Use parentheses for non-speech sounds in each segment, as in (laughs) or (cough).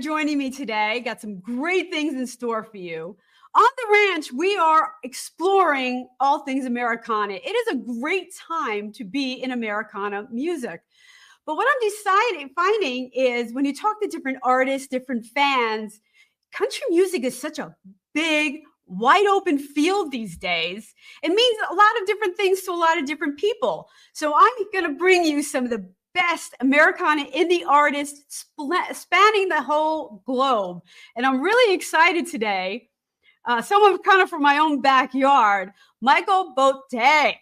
joining me today. Got some great things in store for you. On the ranch, we are exploring all things Americana. It is a great time to be in Americana music. But what I'm deciding, finding is when you talk to different artists, different fans, country music is such a big, wide open field these days. It means a lot of different things to a lot of different people. So I'm going to bring you some of the best Americana indie artists spanning the whole globe. And I'm really excited today. Uh, someone kind of from my own backyard, Michael Botte.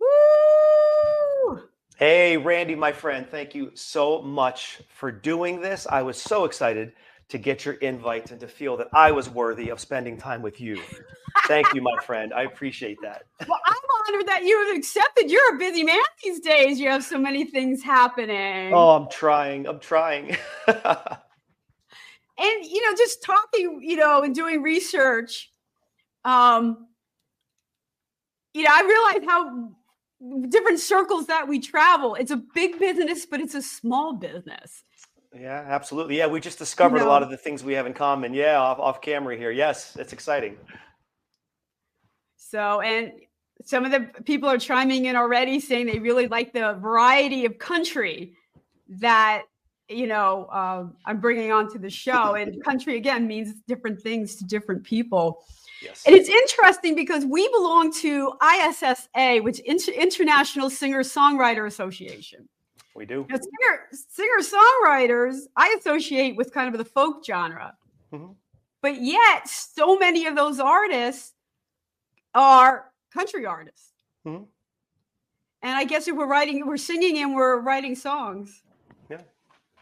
Woo! Hey, Randie, my friend, thank you so much for doing this. I was so excited to get your invite and to feel that I was worthy of spending time with you. Thank you, my friend. I appreciate that. (laughs) Well, I'm honored that you have accepted. You're a busy man these days. You have so many things happening. Oh, I'm trying. I'm trying. (laughs) and you know, just talking, you know, and doing research, um, you know, I realize how different circles that we travel. It's a big business, but it's a small business. Yeah, absolutely. Yeah, we just discovered a lot of the things we have in common. Yeah, off, off camera here. Yes, it's exciting. So, and some of the people are chiming in already saying they really like the variety of country that you know uh, I'm bringing onto the show. And country again means different things to different people. Yes. And it's interesting because we belong to ISSA, which is International Singer Songwriter Association. We do. singer singer songwriters I associate with kind of the folk genre, mm-hmm. but yet so many of those artists are country artists. Mm-hmm. And I guess if we're writing, we're singing and we're writing songs. Yeah,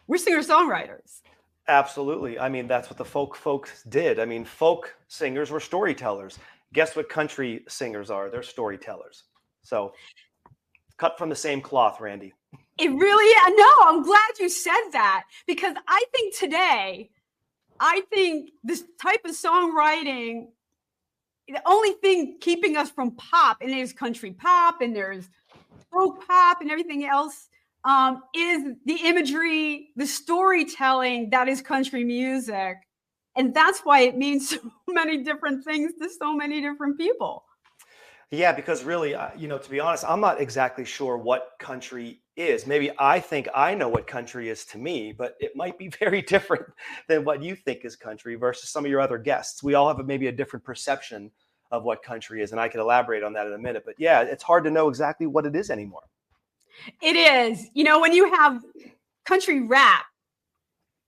we're singer songwriters. Absolutely. I mean, that's what the folk folks did. I mean, folk singers were storytellers. Guess what country singers are? They're storytellers. So, cut from the same cloth, Randie. It really, no, I'm glad you said that because I think today, I think this type of songwriting, the only thing keeping us from pop, and there's country pop and there's folk pop and everything else, um, is the imagery, the storytelling that is country music. And that's why it means (laughs) so many different things to so many different people. Yeah, because really, uh, you know, to be honest, I'm not exactly sure what country is. Maybe I think I know what country is to me, but it might be (laughs) very different than what you think is country versus some of your other guests. We all have a, maybe a different perception of what country is, and I can elaborate on that in a minute. But yeah, it's hard to know exactly what it is anymore. It is. You know, when you have country rap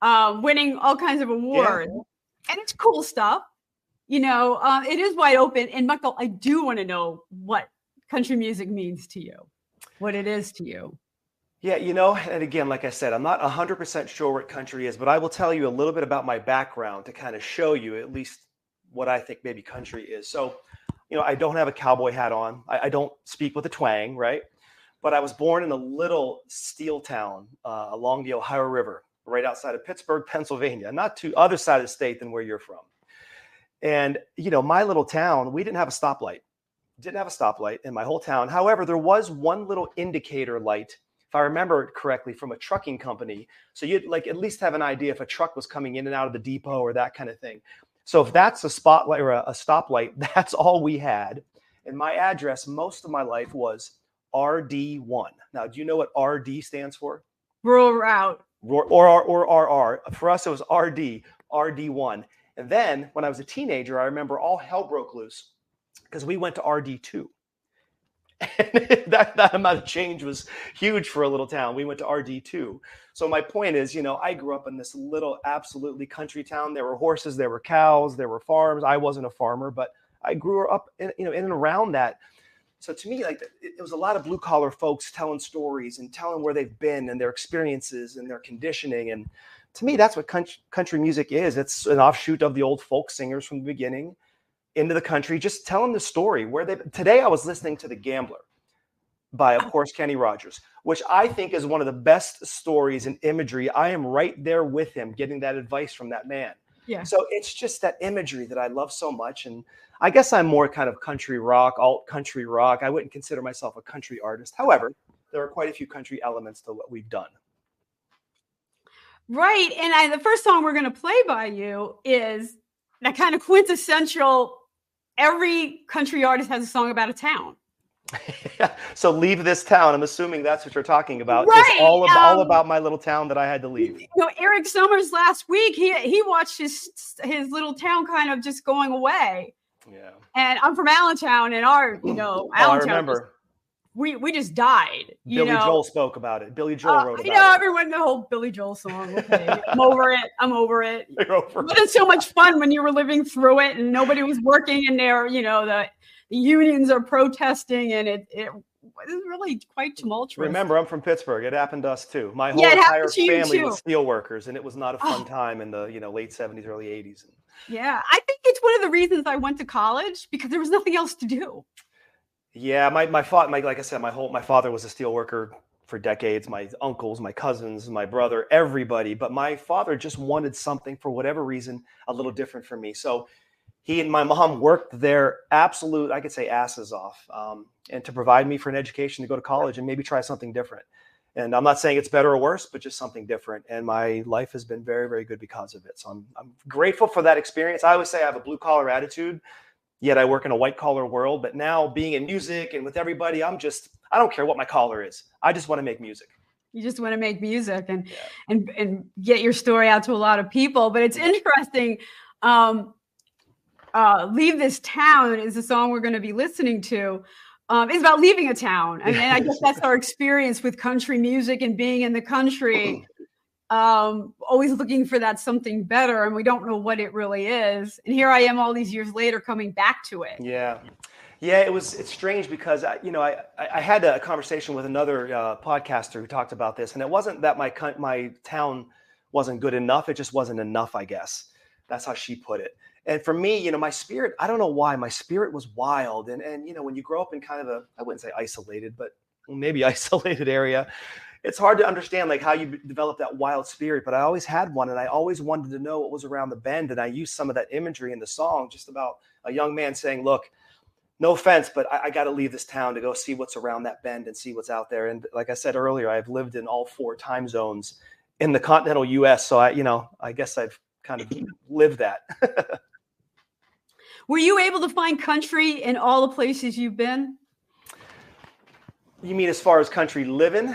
um, winning all kinds of awards, yeah. and it's cool stuff you know, uh, it is wide open. And Michael, I do want to know what country music means to you, what it is to you. Yeah, you know, and again, like I said, I'm not 100% sure what country is, but I will tell you a little bit about my background to kind of show you at least what I think maybe country is. So, you know, I don't have a cowboy hat on, I, I don't speak with a twang, right? But I was born in a little steel town uh, along the Ohio River, right outside of Pittsburgh, Pennsylvania, not to other side of the state than where you're from. And, you know, my little town, we didn't have a stoplight. Didn't have a stoplight in my whole town. However, there was one little indicator light, if I remember correctly, from a trucking company. So you'd like at least have an idea if a truck was coming in and out of the depot or that kind of thing. So if that's a spotlight or a, a stoplight, (laughs) that's all we had. And my address most of my life was RD1. Now, do you know what RD stands for? Rural route. Or, or, or RR. For us, it was RD, RD1. And then when I was a teenager, I remember all hell broke loose because we went to RD2. And (laughs) that, that amount of change was huge for a little town. We went to RD2. So my point is, you know, I grew up in this little absolutely country town. There were horses, there were cows, there were farms. I wasn't a farmer, but I grew up in, you know, in and around that. So to me, like it, it was a lot of blue collar folks telling stories and telling where they've been and their experiences and their conditioning. And to me, that's what country music is. It's an offshoot of the old folk singers from the beginning into the country, just telling the story where they. Today, I was listening to The Gambler by, of oh. course, Kenny Rogers, which I think is one of the best stories and imagery. I am right there with him, getting that advice from that man. Yeah. So it's just that imagery that I love so much. And I guess I'm more kind of country rock, alt country rock. I wouldn't consider myself a country artist. However, there are quite a few country elements to what we've done. Right. And I, the first song we're going to play by you is that kind of quintessential. Every country artist has a song about a town. (laughs) so leave this town. I'm assuming that's what you're talking about. Right. It's all, um, all about my little town that I had to leave. You know, Eric Summers last week, he he watched his his little town kind of just going away. Yeah. And I'm from Allentown, and our you know Oh, I Allentown, remember. We we just died. You Billy know, Joel spoke about it. Billy Joel Uh, wrote you know, it. everyone the whole Billy Joel song. Okay, I'm over it. I'm over it. (laughs) You're over It wasn't so much fun when you were living through it and nobody was working and there, you know, the, the unions are protesting and it, it was really quite tumultuous. Remember, I'm from Pittsburgh. It happened to us too. My whole Yeah, entire to family was steel workers, and it was not a fun Oh. time in the you know late 70s, early 80s. Yeah, I think it's one of the reasons I went to college because there was nothing else to do. Yeah, my my father, my like I said, my whole my father was a steel worker for decades. My uncles, my cousins, my brother, everybody. But my father just wanted something for whatever reason a little different from me. So he and my mom worked their absolute, I could say, asses off, um, and to provide me for an education to go to college and maybe try something different. And I'm not saying it's better or worse, but just something different. And my life has been very, very good because of it. So I'm, I'm grateful for that experience. I always say I have a blue collar attitude, yet I work in a white collar world. But now being in music and with everybody, I'm just, I don't care what my collar is. I just want to make music. You just want to make music and Yeah. and and get your story out to a lot of people. But it's interesting. Um, uh, "Leave This Town" is the song we're going to be listening to. Um, it's about leaving a town, I mean, I guess that's our (laughs) experience with country music and being in the country. Um, always looking for that something better, and we don't know what it really is. And here I am, all these years later, coming back to it. Yeah. Yeah, it was. It's strange because I, you know I I had a conversation with another uh, podcaster who talked about this, and it wasn't that my my town wasn't good enough; it just wasn't enough. I guess that's how she put it. And for me, you know, my spirit, I don't know why, my spirit was wild. And and you know, when you grow up in kind of a, I wouldn't say isolated, but maybe (laughs) isolated area, it's hard to understand like how you develop that wild spirit. But I always had one, and I always wanted to know what was around the bend. And I used some of that imagery in the song, just about a young man saying, "Look." no offense, but I, I got to leave this town to go see what's around that bend and see what's out there. And like I said earlier, I've lived in all four time zones in the continental U.S. So I, you know, I guess I've kind of lived that. (laughs) Were you able to find country in all the places you've been? you mean as far as country living,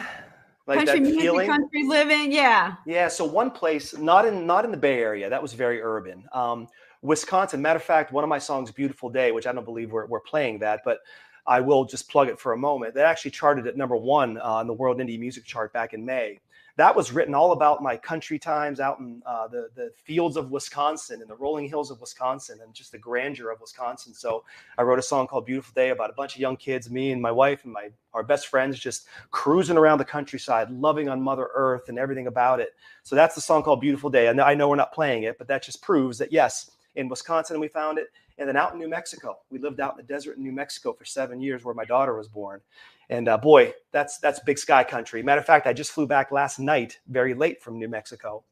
like country music, feeling? country living, yeah. Yeah. So one place, not in not in the Bay Area, that was very urban. Um, Wisconsin. Matter of fact, one of my songs, "Beautiful Day," which I don't believe we're we're playing that, but I will just plug it for a moment. That actually charted at number one uh, on the World Indie Music Chart back in May. That was written all about my country times out in uh, the the fields of Wisconsin and the rolling hills of Wisconsin and just the grandeur of Wisconsin. So I wrote a song called "Beautiful Day" about a bunch of young kids, me and my wife and my our best friends, just cruising around the countryside, loving on Mother Earth and everything about it. So that's the song called "Beautiful Day." And I know we're not playing it, but that just proves that yes, in Wisconsin we found it, and then out in New Mexico, we lived out in the desert in New Mexico for seven years, where my daughter was born. And uh, boy, that's that's big sky country. Matter of fact, I just flew back last night, very late from New Mexico,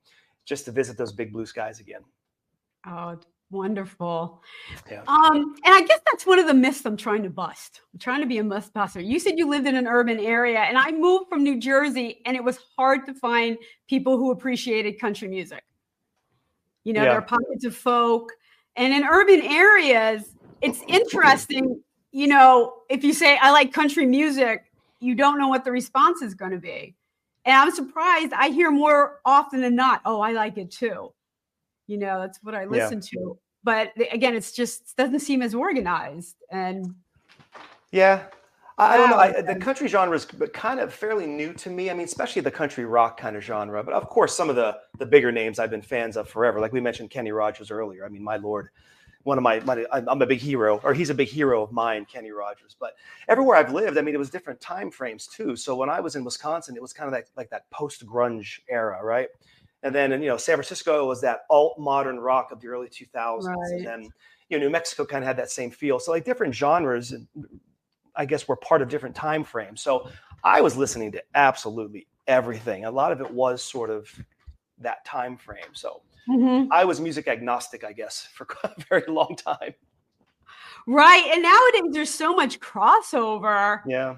just to visit those big blue skies again. Oh, wonderful. Yeah. Um, and I guess that's one of the myths I'm trying to bust. I'm trying to be a myth buster. You said you lived in an urban area, and I moved from New Jersey, and it was hard to find people who appreciated country music. You know, Yeah. there are pockets of folk, and in urban areas, it's oh, interesting. You know, if you say I like country music, you don't know what the response is going to be. And I'm surprised. I hear more often than not, "Oh, I like it too." You know, that's what I listen to. But again, it's just doesn't seem as organized. And Yeah. I, don't know. I, the country genre is kind of fairly new to me. I mean, especially the country rock kind of genre. But of course, some of the the bigger names I've been fans of forever. Like we mentioned Kenny Rogers earlier. I mean, my lord, one of my, my I'm a big hero, or he's a big hero of mine, Kenny Rogers. But everywhere I've lived, I mean, it was different time frames too. So when I was in Wisconsin, it was kind of like like that post grunge era, right? And then, you know, San Francisco was that alt modern rock of the early 2000s. Right. And then, you know, New Mexico kind of had that same feel. So like different genres, and I guess were part of different time frames. So I was listening to absolutely everything. A lot of it was sort of that time frame. So Mhm. I was music agnostic, I guess, (laughs) for a very long time. right. And nowadays there's so much crossover. Yeah.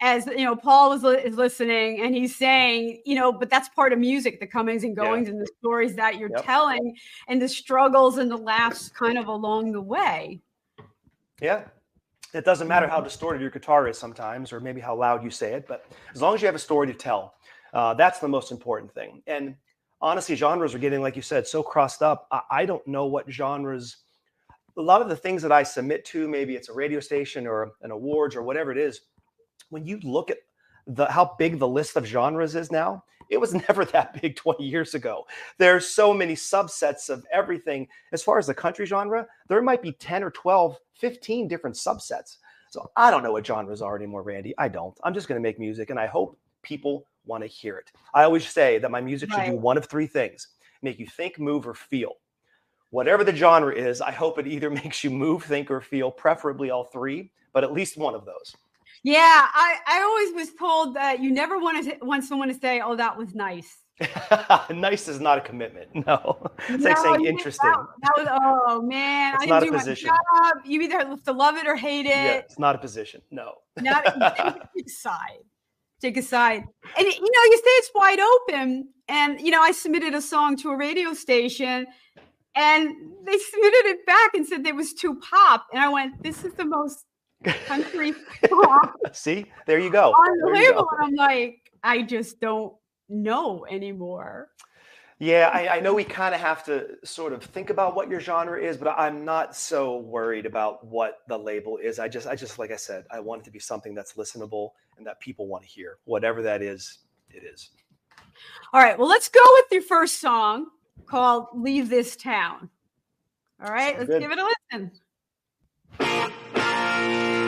as you know, Paul is, is listening and he's saying, you know, but that's part of music, the comings and goings yeah. and the stories that you're yep. telling and the struggles and the laughs kind of along the way. Yeah. It doesn't matter how distorted your guitar is sometimes, or maybe how loud you say it, but as long as you have a story to tell, uh, that's the most important thing. And honestly, genres are getting, like you said, so crossed up. I, I don't know what genres a lot of the things that I submit to, maybe it's a radio station or an awards or whatever it is, when you look at the how big the list of genres is now, it was (laughs) never that big 20 years ago. There's so many subsets of everything. As far as the country genre, there might be 10 or 12, 15 different subsets. So I don't know what genres are anymore, Randie. I don't. I'm just going to make music and I hope people want to hear it. I always say that my music right. should do one of three things make you think, move, or feel. Whatever the genre is, I hope it either (laughs) makes you move, think, or feel, preferably all three, but at least one of those. Yeah, I, I always was told that you never want to want someone to say, "Oh, that was nice." (laughs) nice is not a commitment. No, (laughs) it's no, like saying interesting. That, that, was oh man, it's I not a position. You either have to love it or hate it. Yeah, it's not a position. No. (laughs) Not take a side. Take a side, and you know you say it's wide open. And you know I submitted a song to a radio station, and they submitted it back and said it was too pop, and I went, "This is the most country (laughs) See, there you go. On the label, and I'm like, I just don't know anymore. Yeah, I, I know we kind of have to sort of think about what your genre is, but I'm not so worried about what the label is. I just, I just, like I said, I want it to be something that's listenable and that people want to hear. Whatever that is, it is. All right. Well, let's go with your first song called "Leave This Town." All right, Sounds let's good. give it a listen. Thank you.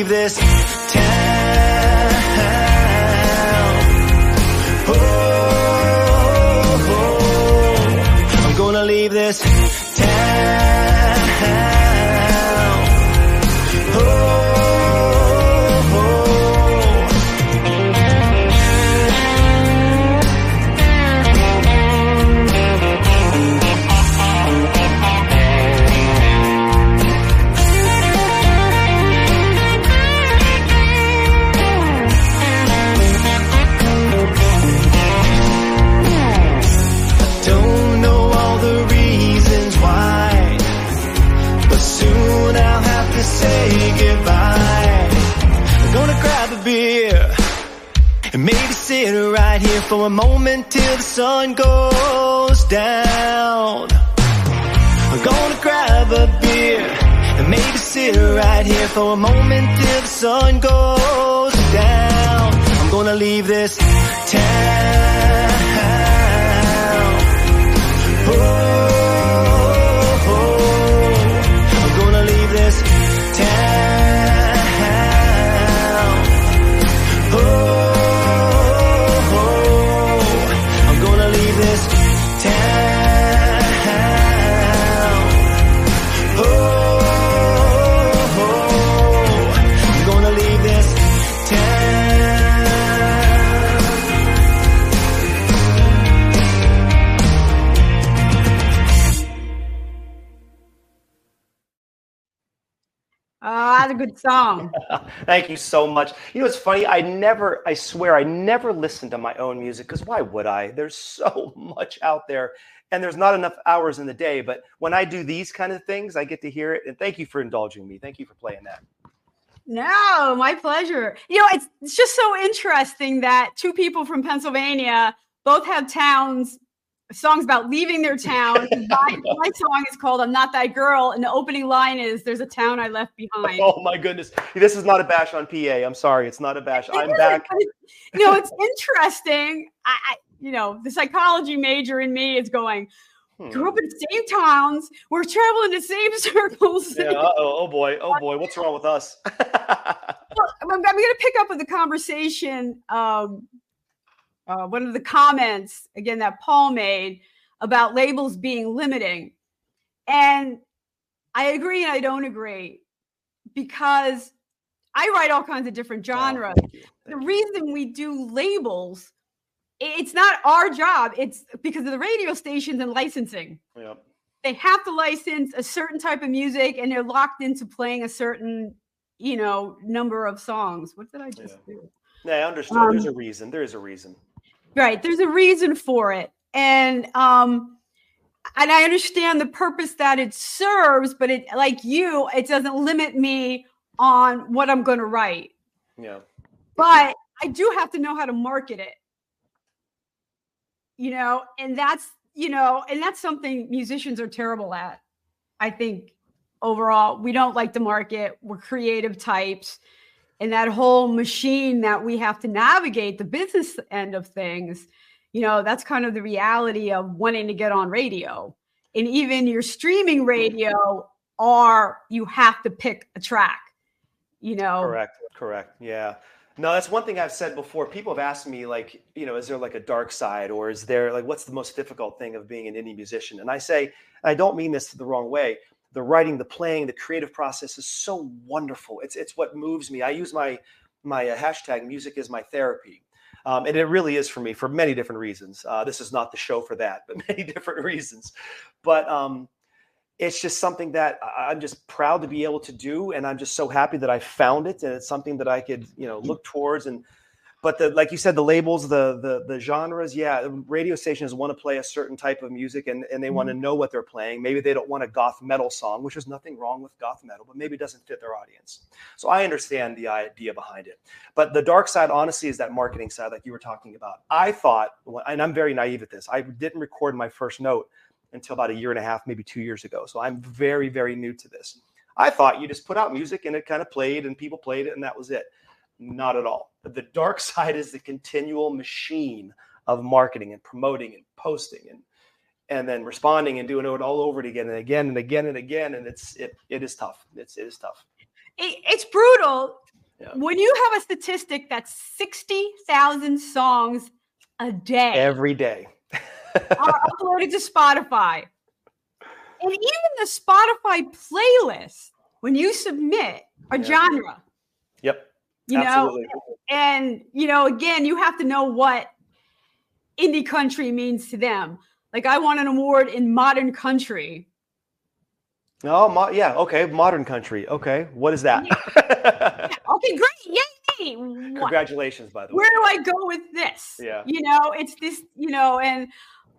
Leave this for a moment till the sun goes down. I'm gonna leave this Thank you so much. You know, it's funny. I never, I swear, I never listen to my own music because why would I? There's (laughs) so much out there and there's not enough hours in the day. But when I do these kind of things, I get to hear it. And thank you for indulging me. Thank you for playing that. No, my pleasure. You know, it's, it's just so interesting that two people from Pennsylvania both have towns, songs about leaving their town. (laughs) my, my song is called I'm Not That Girl. And the opening line is There's a town I left behind. (laughs) Oh my goodness. This is not a bash on PA. I'm sorry. It's not a bash. It I'm is, back. you know, it's interesting. I, I, you know, the psychology major in me is going, grew up Hmm. in the same towns. We're traveling the same (laughs) circles. Yeah. Oh boy. Oh boy. What's wrong with us? Well, I'm, I'm going to pick up with the conversation. Um, uh, one of the comments again that Paul made about labels being limiting, and I agree and I don't agree because I write all kinds of different Oh, genres. thank you. the Thank reason we do labels, it's not our job. It's because of the radio stations and licensing. Yeah. They have to license a certain type of music, and they're locked into playing a certain, you know, number of songs. What did I just do? Yeah, I understood. There's Um, a reason. There is a reason. Right. There's a reason for it. And um and I understand the purpose that it serves, but it like you, it doesn't limit me on what I'm gonna write. Yeah. But I do have to know how to market it. You know, and that's you know, and that's something musicians are terrible at. I think overall, we don't like to market. We're creative types. And that whole machine that we have to navigate the business end of things, you know, that's kind of the reality of wanting to get on radio. And even your streaming radio, are you have to pick a track, you know. Correct. Correct. Yeah. No, that's one thing I've said before. People have asked me, like, you know, is there like a dark side or is there like what's the most difficult thing of being an indie musician? And I say, I don't mean this the wrong way. The writing, the playing, the creative process is so wonderful. It's it's what moves me. I use my my uh, hashtag music is my therapy. Um, and it really is for me for many different reasons. Uh, this is not the show for that, but (laughs) many different reasons. But um, it's just something that I'm just proud to be able to do, and I'm just so happy that I found it, and it's something that I could, you know, look towards. And but the like you said, the labels, the the the genres, yeah, radio stations want to play a certain type of music, and and they want to mm-hmm. know what they're playing. Maybe they don't want a goth metal song, which is nothing wrong with goth metal, but maybe it doesn't fit their audience. So I understand the idea behind it. But the dark side, honestly, is that marketing side, like you were talking about. I thought, and I'm very naive at this. I didn't record my first note until about a year and a half, maybe two years ago. So I'm very, very new to this. I thought you just put out music and it kind of played and people played it and that was it. Not at all. The dark (laughs) side is the continual machine of marketing and promoting and posting and and then responding and doing it all over it again and again and again and again. And it's it it is tough. It's it is tough. it, it's brutal Yeah. when you have a statistic that's 60,000 songs a day Every day. are (laughs) uploaded to Spotify. And even the Spotify playlist, when you submit a Yeah. genre, Yep. You know, Absolutely. and you know, again, you have to know what indie country means to them. Like I won an award in modern country. Oh, mo- yeah. Okay. Modern country. Okay. What is that? (laughs) Okay, great. Yay. Congratulations, by the way. where do I go with this? Yeah. You know, it's this, you know, and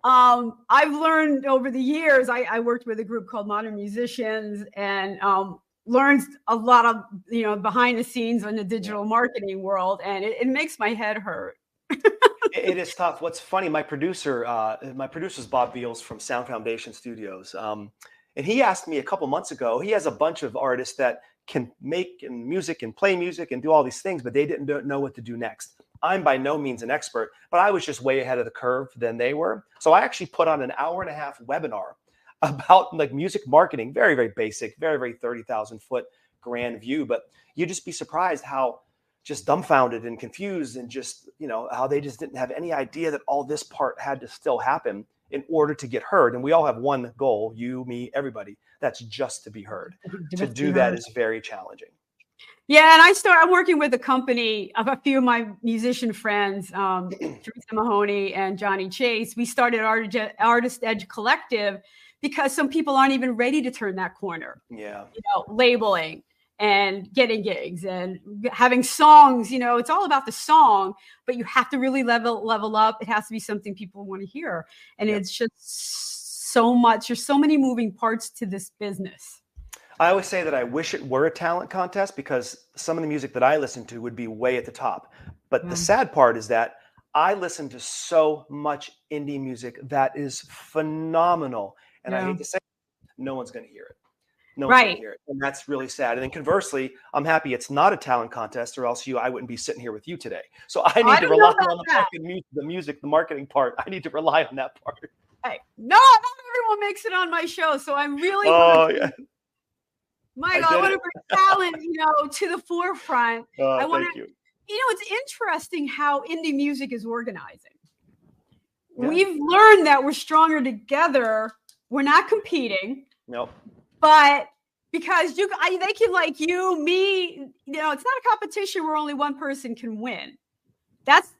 um, I've learned over the years, I, I worked with a group called Modern Musicians and um, learned a lot of, you know, behind the scenes in the digital marketing world. And it, it makes my head hurt. it is tough. What's funny, my producer, uh, my producer is Bob Beals from Sound Foundation Studios. Um, And he asked me a couple months ago. He has a bunch of artists that can make and music and play music and do all these things, but they didn't know what to do next. I'm by no means an expert, but I was just way ahead of the curve than they were. So I actually put on an hour and a half webinar about like music marketing, very, very basic, very, very 30,000 foot grand view. But you'd just be surprised how just dumbfounded and confused and just, you know, how they just didn't have any idea that all this part had to still happen in order to get heard. And we all have one goal, you, me, everybody. That's just to be heard. to do that is very challenging. Yeah, and I start. I'm working with a company of a few of my musician friends, um, (clears throat) Teresa Mahoney and Johnny Chase. We started Artist Edge Collective because some people aren't even ready to turn that corner. Yeah, you know, labeling and getting gigs and having songs. You know, it's all about the song, but you have to really level level up. It has to be something people want to hear, and it's just so much. There's so many moving parts to this business. I always say that I wish it were a talent contest because some of the music that I listen to would be way at the top. But the sad part is that I listen to so much indie music that is phenomenal. And yeah. I hate to say it, no one's going to hear it. No one's right. going to hear it. And that's really sad. And then conversely, I'm happy it's not a talent contest or else you I wouldn't be sitting here with you today. So I need I to rely on the, music, the music, the marketing part. I need to rely on that part. Hey, no, not everyone makes it on my show. So I'm really oh, yeah. Michael, I, I want to bring talent, you know, to the forefront. Uh, (laughs) I want to, you. you know, it's interesting how indie music is organizing. Yeah. We've learned that we're stronger together. We're not competing. Nope. But because you, I, they can like you, me. You know, it's not a competition where only one person can win. That's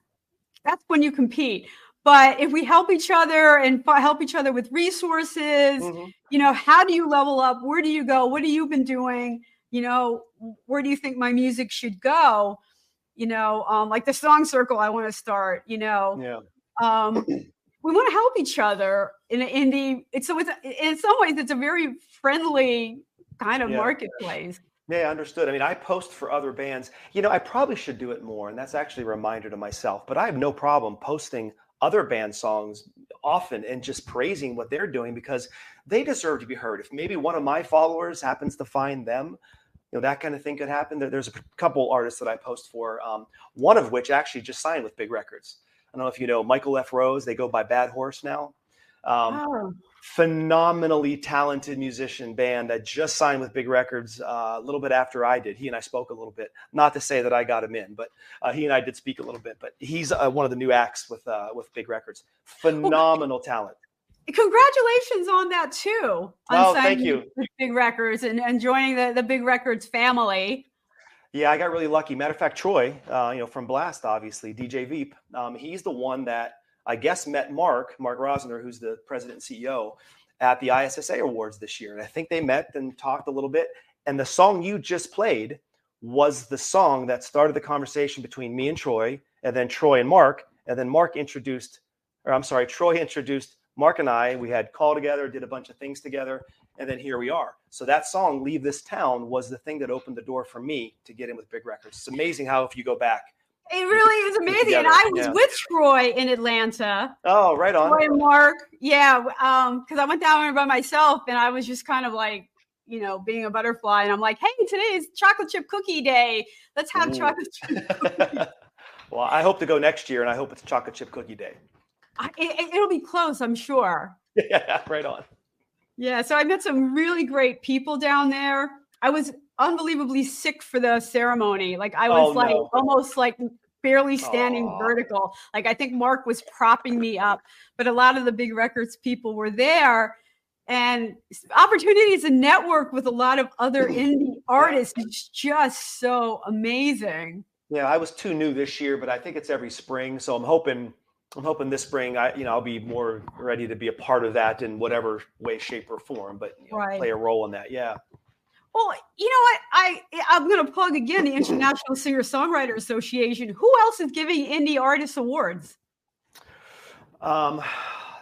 that's when you compete. But if we help each other and help each other with resources, mm-hmm. you know, how do you level up? Where do you go? What have you been doing? You know, where do you think my music should go? You know, um, like the song circle I want to start, you know. Yeah. Um, we want to help each other in an indie. It's so it's in some ways it's a very friendly kind of yeah. marketplace. Yeah, understood. I mean, I post for other bands. You know, I probably should do it more, and that's actually a reminder to myself. But I have no problem posting other band songs often and just praising what they're doing because they deserve to be heard. If maybe one of my followers happens to find them, you know, that kind of thing could happen. There's a couple artists that I post for, um, one of which actually just signed with Big Records. I don't know if you know Michael F. Rose. They go by Bad Horse now. Um, oh. Phenomenally talented musician band that just signed with big records uh, a little bit after I did. He and I spoke a little bit. Not to say that I got him in, but uh, he and I did speak a little bit. But he's uh, one of the new acts with uh, with big records. Phenomenal well, talent. Congratulations on that too. On oh, thank you. Big records and, and joining the, the big records family. Yeah, I got really lucky. Matter of fact, Troy, uh, you know, from Blast, obviously, DJ Veep, um, he's the one that I guess met Mark, Mark Rosner, who's the president and CEO, at the ISSA Awards this year. And I think they met and talked a little bit. And the song you just played was the song that started the conversation between me and Troy, and then Troy and Mark. And then Mark introduced, or I'm sorry, Troy introduced Mark and I. We had call together, did a bunch of things together, and then here we are. So that song, Leave This Town, was the thing that opened the door for me to get in with Big Records. It's amazing how if you go back it really is amazing. And I was yeah. with Troy in Atlanta. Oh, right on. Troy and Mark. Yeah. Um, because I went down there by myself and I was just kind of like, you know, being a butterfly. And I'm like, hey, today is chocolate chip cookie day. Let's have chocolate chip (laughs) well, I hope to go next year and I hope it's chocolate chip cookie day. I, it, it'll be close, I'm sure. (laughs) Yeah, right on. Yeah. So I met some really great people down there. I was unbelievably sick for the ceremony. Like I was oh, like no. almost like barely standing Aww. vertical. Like I think Mark was propping me up, but a lot of the big records people were there. And opportunities to network with a lot of other (clears throat) indie artists is just so amazing. Yeah, I was too new this year, but I think it's every spring. So I'm hoping I'm hoping this spring I you know I'll be more ready to be a part of that in whatever way, shape, or form, but you know, right. play a role in that. Yeah. Well, you know what? I I'm going to plug again the International Singer Songwriter Association. Who else is giving indie artists awards? Um,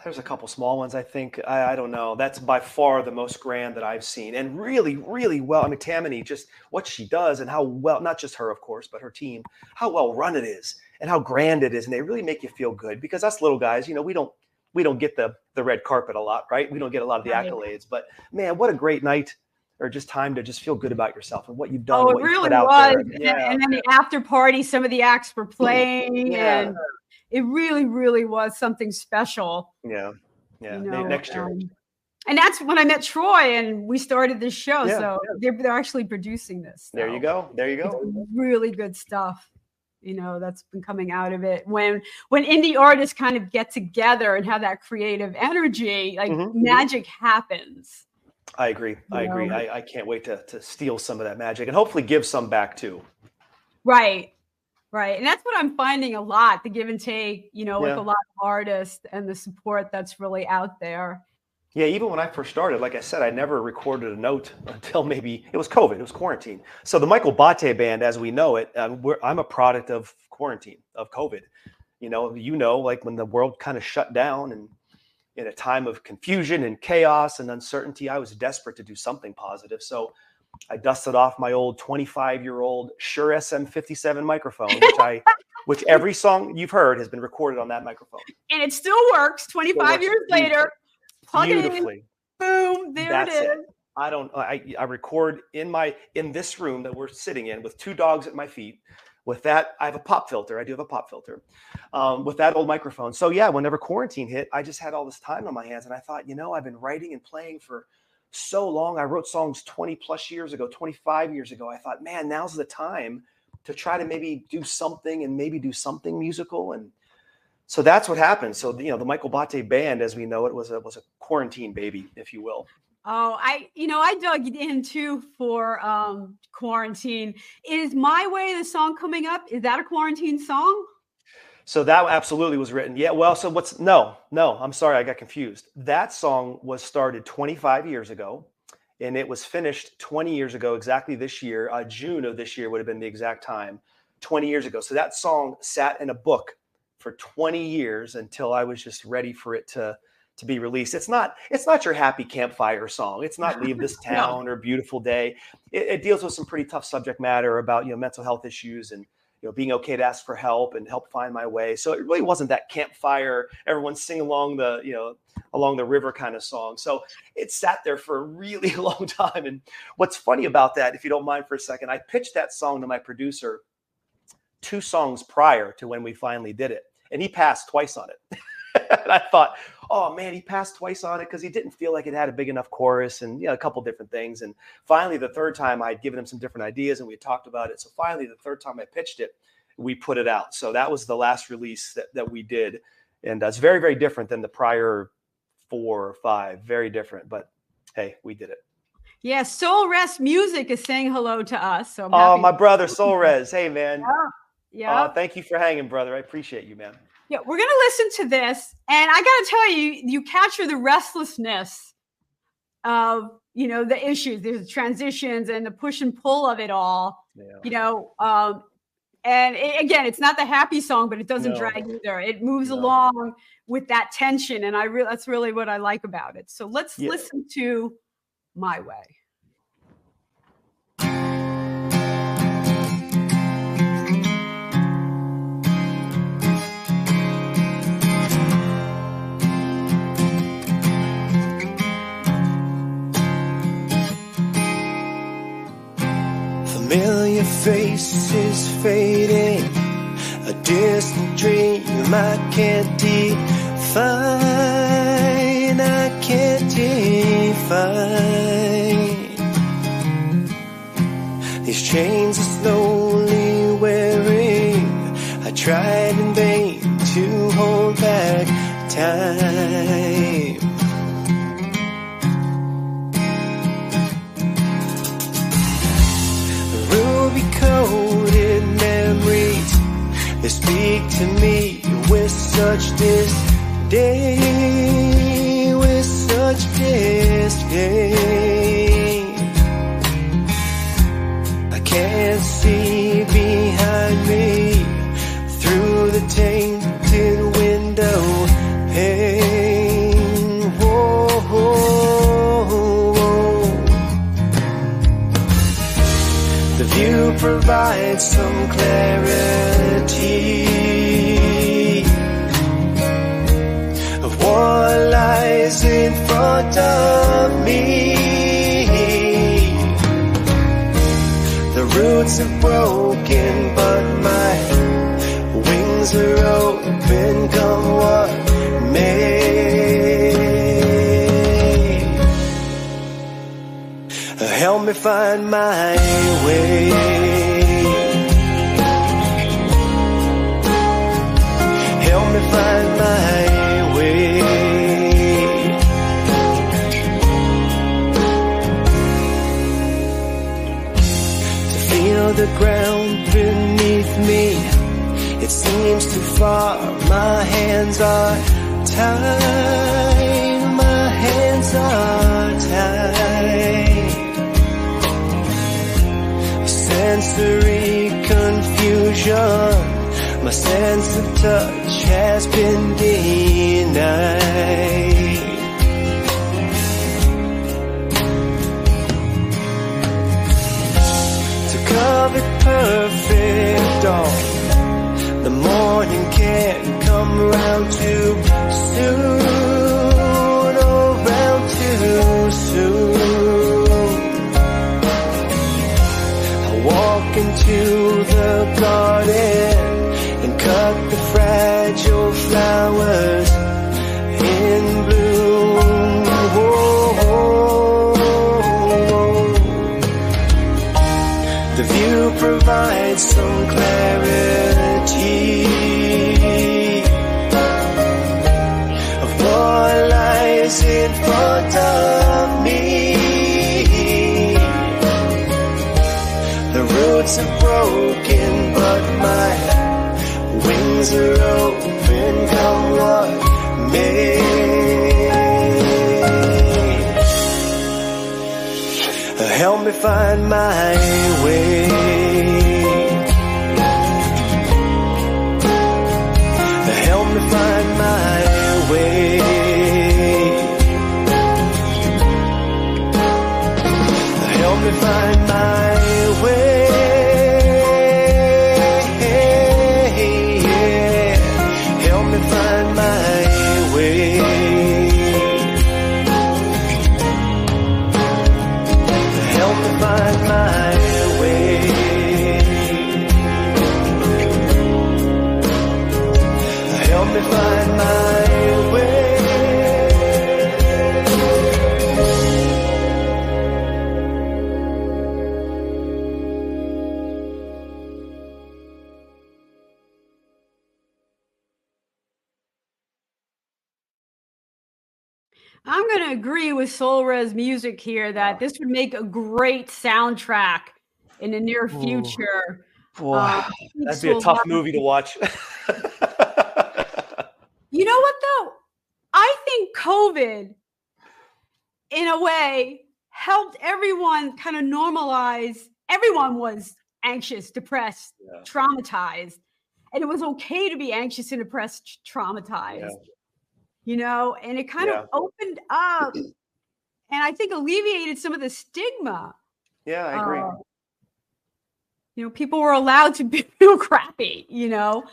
there's a couple small ones. I think I, I, don't know. That's by far the most grand that I've seen, and really, really well. I mean, Tammany, just what she does and how well—not just her, of course, but her team—how well run it is and how grand it is, and they really make you feel good because us little guys, you know, we don't we don't get the the red carpet a lot, right? We don't get a lot of the Right. accolades, but man, what a great night or just time to just feel good about yourself and what you've done. Oh, it really was. And, Yeah. and then the after party, some of the acts were playing, Yeah. and it really, really was something special. yeah. Yeah. you know, Next year. um, and that's when I met Troy, and we started this show. Yeah, so they're, they're actually producing this. there you go. There you it's go. really good stuff. You know, that's been coming out of it. When when indie artists kind of get together and have that creative energy, like Mhm, mhm. magic happens. I agree. I You agree. know? I, I can't wait to to steal some of that magic and hopefully give some back too. Right. Right. And that's what I'm finding a lot, the give and take, you know, with a lot of artists and the support that's really out there. Yeah, even when I first started, like I said, I never recorded a note (laughs) until maybe it was COVID, it was quarantine. So the Michael Botte band, as we know it, um, we're, I'm a product of quarantine, of COVID. You know, you know, like when the world kind of shut down and in a time of confusion and chaos and uncertainty, I was desperate to do something positive. So I dusted off my old 25 year old Shure SM57 microphone, which I, (laughs) which every song you've heard has been recorded on that microphone. And it still works 25 works years later. Plug it in, Beautifully. boom, there That's it it. is. I don't. I I record in my in this room that we're sitting in with two dogs at my feet. With that, I have a pop filter. I do have a pop filter. Um, with that old microphone. So yeah, whenever quarantine hit, I just had all this time on my hands, and I thought, you know, I've been writing and playing for so long. I wrote songs 20 plus years ago, 25 years ago. I thought, man, now's the time to try to maybe do something and maybe do something musical. And so that's what happened. So you know, the Michael Botte band, as we know it, was a was a quarantine baby, if you will. Oh, I, you know, I dug in too for um quarantine. Is My Way the song coming up? Is that a quarantine song? So that absolutely was written. Yeah. Well, so what's no, no, I'm sorry, I got confused. That song was started 25 years ago and it was finished 20 years ago, exactly this year. Uh, June of this year would have been the exact time, 20 years ago. So that song sat in a book for 20 years until I was just ready for it to to be released. It's not it's not your happy campfire song. It's not leave this (laughs) No. town or beautiful day. It, it deals with some pretty tough subject matter about you know mental health issues and you know being okay to ask for help and help find my way. So it really wasn't that campfire everyone sing along the you know along the river kind of song. So it sat there for a really (laughs) long time. And what's funny about that, if you don't mind for a second, I pitched that song to my producer two songs prior to when we finally did it, and he passed twice on it. (laughs) and I thought, oh man, he passed twice on it because he didn't feel like it had a big enough chorus and you know a couple different things. And finally, the third time I'd given him some different ideas and we had talked about it. So finally, the third time I pitched it, we put it out. So that was the last release that, that we did. And uh, that's very, very different than the prior four or five. Very different. But hey, we did it. Yeah, Soul Rest Music is saying hello to us. So Oh, my brother, Soul Res. Hey, man. yeah. Uh, thank you for hanging, brother. I appreciate you, man. Yeah, we're gonna listen to this, and I gotta tell you, you capture the restlessness of you know the issues, there's transitions and the push and pull of it all. Yeah. You know, um, and it, again, it's not the happy song, but it doesn't No. drag either. It moves No. along with that tension, and I really that's really what I like about it. So let's Yeah. listen to "My Way." Familiar faces fading, a distant dream I can't define. I can't define. These chains are slowly wearing. I tried in vain to hold back time. Speak to me. With such disdain with such disdain view provides some clarity of what lies in front of me. The roots are broken, but my wings are open, come what may. Me find my way. Help me find my way. To feel the ground beneath me, it seems too far. My hands are tied. My hands are Sensory confusion. My sense of touch has been denied. To cover perfect dawn, the morning can't come round too soon. Wings are open, come what may. Help me find my way. To agree with Soul Res Music here that this would make a great soundtrack in the near Ooh. future. Boy, Uh, (sighs) that'd be a tough movie to watch. (laughs) You know what though? I think COVID, in a way, helped everyone kind of normalize. Everyone was anxious, depressed, Yeah. traumatized, and it was okay to be anxious and depressed, traumatized. You know, and it kind Yeah. of opened up, and I think alleviated some of the stigma. yeah, I agree. Uh, you know, people were allowed to (laughs) be, feel crappy, you know.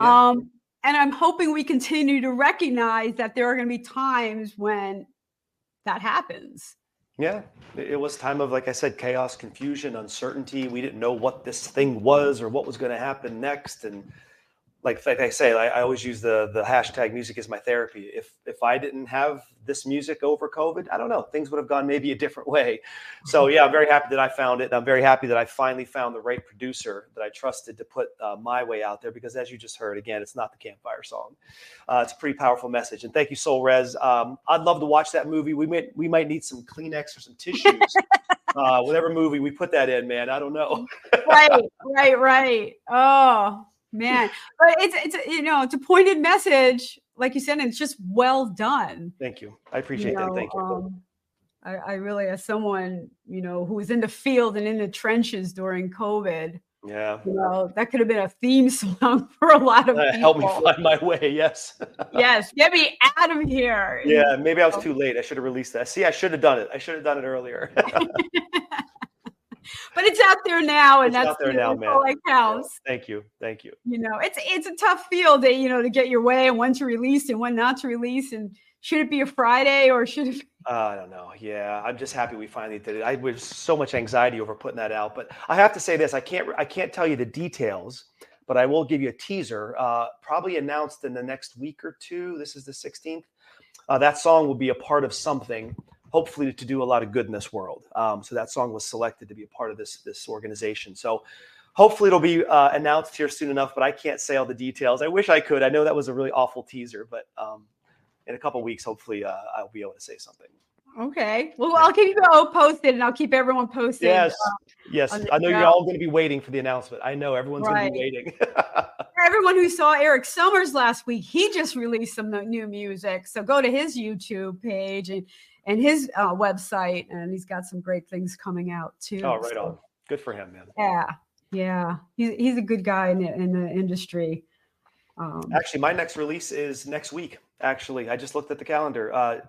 Yeah. Um, and I'm hoping we continue to recognize that there are going to be times when that happens. Yeah, it it was time of, like I said, chaos, confusion, uncertainty. We didn't know what this thing was or what was going to happen next. And like, like I say, I, I always use the the hashtag music is my therapy. If if I didn't have this music over COVID, I don't know, things would have gone maybe a different way. So (laughs) yeah, I'm very happy that I found it. And I'm very happy that I finally found the right producer that I trusted to put uh, my way out there. Because as you just heard, again, it's not the campfire song. Uh, it's a pretty powerful message. And thank you, Soul Res. Um, I'd love to watch that movie. We might we might need some Kleenex or some tissues. (laughs) uh, whatever movie we put that in, man. I don't know. right, right, right. Oh man, but it's it's you know it's a pointed message, like you said, and it's just well done. Thank you. I appreciate you know, that. Thank you. um, I, I really, as someone you know who was in the field and in the trenches during COVID, yeah. you know that could have been a theme (laughs) song for a lot of Uh, (laughs) people. help me find my way. Yes. (laughs) yes, get me out of here. yeah. Maybe I was too late. I should have released that. See, I should have done it. I should have done it earlier. But it's out there now, and It's that's, there now, all that counts. Thank you. Thank you. You know, it's it's a tough field, to, you know, to get your way and when to release and when not to release, and should it be a Friday or should it? Be- uh, I don't know. Yeah, I'm just happy we finally did it. I was so much anxiety over putting that out, but I have to say this: I can't I can't tell you the details, but I will give you a teaser. Uh, probably announced in the next week or two. This is the 16th. Uh, that song will be a part of something, hopefully to do a lot of good in this world. Um, so that song was selected to be a part of this this organization. So hopefully it'll be uh, announced here soon enough. But I can't say all the details. I wish I could. I know that was a really awful teaser, but um, in a couple weeks, hopefully uh, I'll be able to say something. Okay. Well, I'll keep you all posted, and I'll keep everyone posted. Yes, uh, yes. I know show. you're all going to be waiting for the announcement. I know everyone's right. going to be waiting. (laughs) everyone who saw Eric Summers last week, he just released some new music. So go to his YouTube page and and his uh, website, and he's got some great things coming out too. Oh, right so, on. Good for him, man. Yeah, yeah. He's he's a good guy in the, in the industry. Um, Actually, my next release is next week. Actually, I just looked at the calendar. Uh,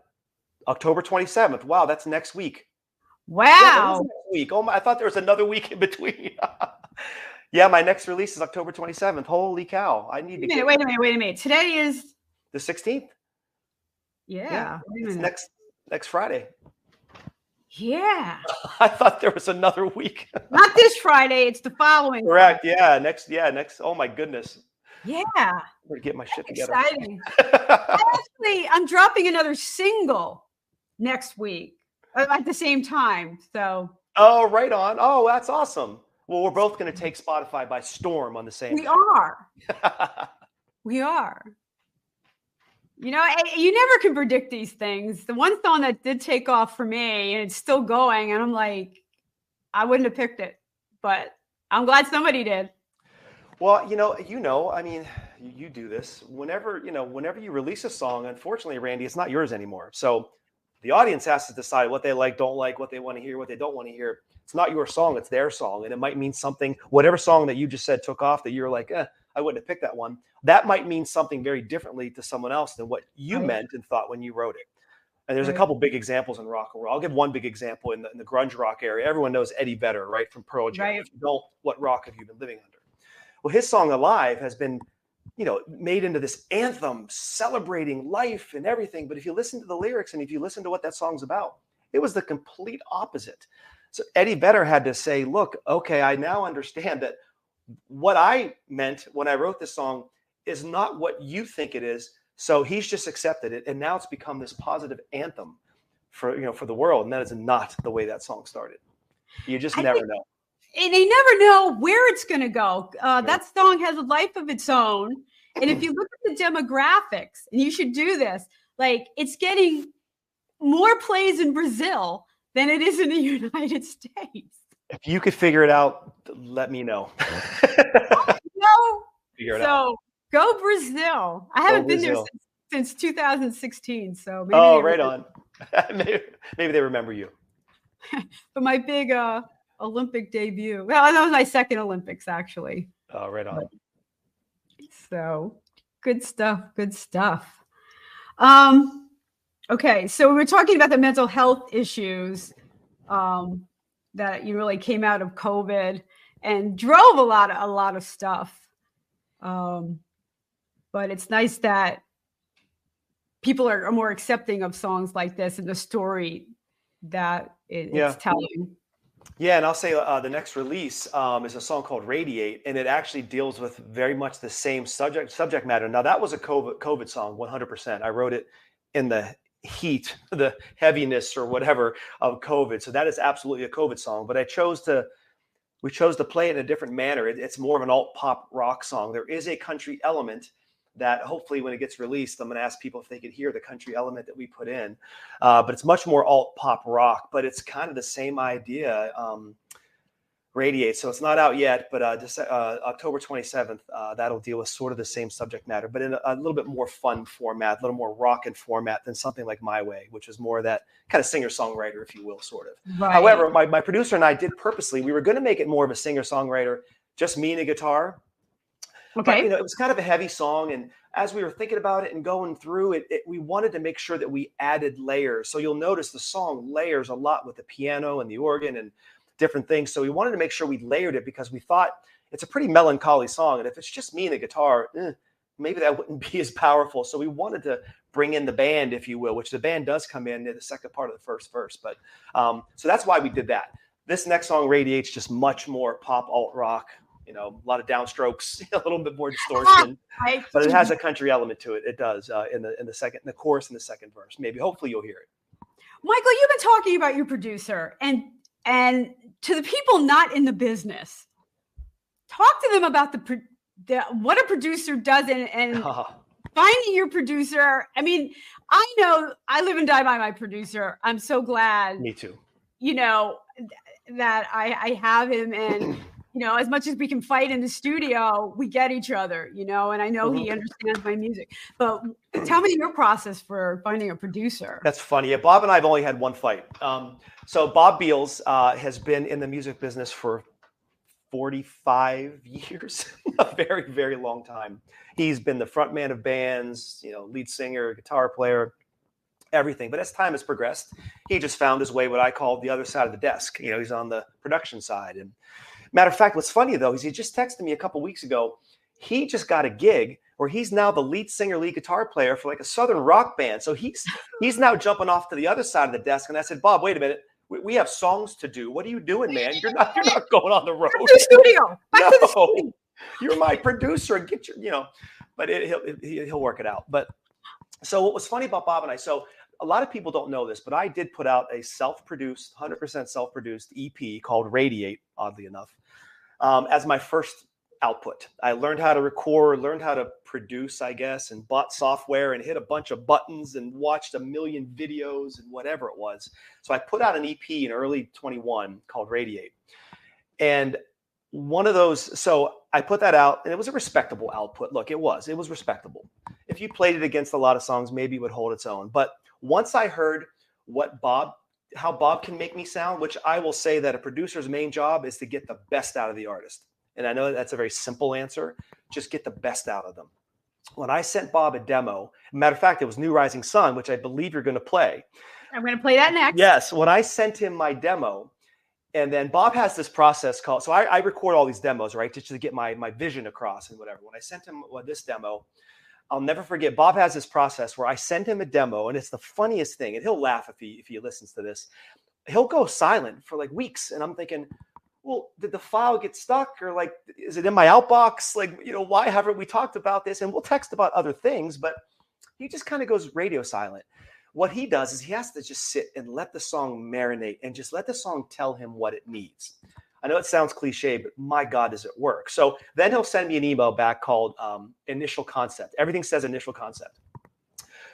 October 27th. Wow, that's next week. Wow. Yeah, next week. Oh my, I thought there was another week in between. (laughs) yeah, my next release is October 27th. Holy cow. I need wait to minute, wait a minute, wait a minute. Today is the 16th. Yeah. yeah it's next next Friday. Yeah. (laughs) I thought there was another week. (laughs) Not this Friday, it's the following. Correct. Friday. Yeah, next yeah, next oh my goodness. Yeah. I'm gonna get my shit together. Exciting. (laughs) Actually, I'm dropping another single next week uh, at the same time. So. Oh, right on. Oh, that's awesome. Well, we're both going to take Spotify by storm on the same. We day. are. we are. You know, you never can predict these things. The one song that did take off for me, and it's still going, and I'm like, I wouldn't have picked it, but I'm glad somebody did. Well, you know, you know, I mean, you do this whenever, you know, whenever you release a song, unfortunately, Randie, it's not yours anymore. So the audience has to decide what they like, don't like, what they want to hear, what they don't want to hear. It's not your song, it's their song. And it might mean something, whatever song that you just said took off that you're like, eh, I wouldn't have picked that one. That might mean something very differently to someone else than what you right. meant and thought when you wrote it. And there's right. a couple big examples in rock and roll. I'll give one big example in the, in the grunge rock area. Everyone knows Eddie Vedder, right, from Pearl Jam. Right. If you don't, what rock have you been living under? Well, his song Alive has been, you know, made into this anthem celebrating life and everything. But if you listen to the lyrics and if you listen to what that song's about, it was the complete opposite. So Eddie Vedder had to say, look, okay, I now understand that what I meant when I wrote this song is not what you think it is. So he's just accepted it. And now it's become this positive anthem for, you know, for the world. And that is not the way that song started. You just I never think, know and they never know where it's going to go. Uh, that song has a life of its own. And if you look at the demographics, and you should do this, like it's getting more plays in Brazil than it is in the (laughs) United States. If you could figure it out, let me know. (laughs) no. Figure it so out. go Brazil. I haven't been there since, since 2016. So maybe oh, right on. (laughs) maybe, maybe they remember you. (laughs) but my big uh Olympic debut. Well, that was my second Olympics actually. Oh, right on. So good stuff. Good stuff. Um, okay, so we were talking about the mental health issues um, that you really came out of COVID and drove a lot of a lot of stuff. Um, but it's nice that people are, are more accepting of songs like this and the story that it, yeah. it's telling. Yeah, and I'll say uh, the next release um, is a song called "Radiate," and it actually deals with very much the same subject subject matter. Now, that was a COVID, COVID song, 100%. I wrote it in the heat, (laughs) the heaviness, or whatever of COVID. So that is absolutely a COVID song. But I chose to, we chose to play it in a different manner. It, it's more of an alt pop rock song. There is a country element that hopefully when it gets released, I'm going to ask people if they could hear the country element that we put in. Uh, but it's much more alt pop rock, but it's kind of the same idea. Um, radiate. So it's not out yet, but uh, just, uh, October 27th, uh, that'll deal with sort of the same subject matter, but in a, a, little bit more fun format, a little more rockin' format than something like My Way, which is more that kind of singer songwriter, if you will, sort of. Right. However, my, my producer and I did purposely, we were going to make it more of a singer songwriter, just me and a guitar. Okay. But, you know, it was kind of a heavy song. And as we were thinking about it and going through it, it, we wanted to make sure that we added layers. So you'll notice the song layers a lot with the piano and the organ and different things. So we wanted to make sure we layered it because we thought it's a pretty melancholy song. And if it's just me and the guitar, eh, maybe that wouldn't (laughs) be as powerful. So we wanted to bring in the band, if you will, which the band does come in at the second part of the first verse. But um, so that's why we did that. This next song radiates just much more pop alt rock, you know, a lot of downstrokes, (laughs) a little bit more distortion, (laughs) but it has a country element to it. It does uh, in the in the second, in the chorus in the second verse. Maybe, hopefully, you'll hear it. Michael, you've been talking about your producer, and and to the people not in the business, talk to them about the, the what a producer does and, and (laughs) oh. finding your producer. I mean, I know I live and die by my producer. I'm so glad, Me too. you know, th- that I, I have him and. (clears throat) You know, as much as we can fight in the studio, we get each other, you know, and I know he understands my music. But tell me your process for finding a producer. That's funny. Yeah, Bob and I have only had one fight. Um, so Bob Beals uh, has been in the music business for 45 (laughs) years, a very, very long time. He's been the front man of bands, you know, lead singer, guitar player, everything. But as time has progressed, he just found his way what I call the other side of the desk. You know, he's on the production side. And matter of fact, what's funny though is he just texted me a couple weeks ago. He just got a gig where he's now the lead singer, lead guitar player for like a southern rock band. So he's (laughs) he's now jumping off to the other side of the desk. And I said, Bob, wait a minute. We, we have songs to do. What are you doing, man? You're not you're not going on the road. Back to the studio. Back to the (laughs) studio. No, you're my producer. Get your, you know, but it, he'll he- he'll work it out. But so what was funny about Bob and I? So a lot of people don't know this, but I did put out a self-produced, 100% self-produced EP called Radiate. Oddly enough, um, as my first output. I learned how to record, learned how to produce, I guess, and bought software and hit a bunch of buttons and watched a million videos and whatever it was. So I put out an EP in early 21 called Radiate. And one of those, so I put that out and it was a respectable output. Look, it was, it was respectable. If you played it against a lot of songs, maybe it would hold its own. But once I heard what Bob, how Bob can make me sound, which I will say that a producer's main job is to get the best out of the artist. And I know that's a very simple answer. Just get the best out of them. When I sent Bob a demo, matter of fact, it was New Rising Sun, which I believe you're going to play. I'm going to play that next. Yes, when I sent him my demo, and then Bob has this process called. So I, I record all these demos, right, just to get my my vision across and whatever. When I sent him well, this demo, I'll never forget. Bob has this process where I send him a demo, and it's the funniest thing. And he'll laugh if he if he listens to this. He'll go silent for like weeks, and I'm thinking, well, did the file get stuck, or like, is it in my outbox? Like, you know, why haven't we talked about this? And we'll text about other things, but he just kind of goes radio silent what he does is he has to just sit and let the song marinate and just let the song tell him what it needs. I know it sounds cliche, but my God, does it work? So then he'll send me an email back called um, initial concept. Everything says initial concept.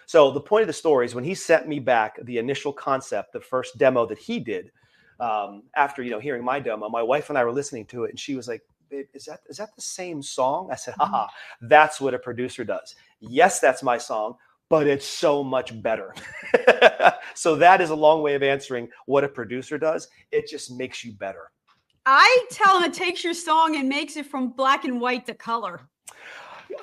So the point of the story is when he sent me back the initial concept, the first demo that he did, um, after you know hearing my demo, my wife and I were listening to it, and she was like, is that is that the same song?" I said, "Haha, that's what a producer does. Yes, that's my song, but it's so much better. (laughs) so that is a long way of answering what a producer does. It just makes you better. I tell him it takes your song and makes it from black and white to color.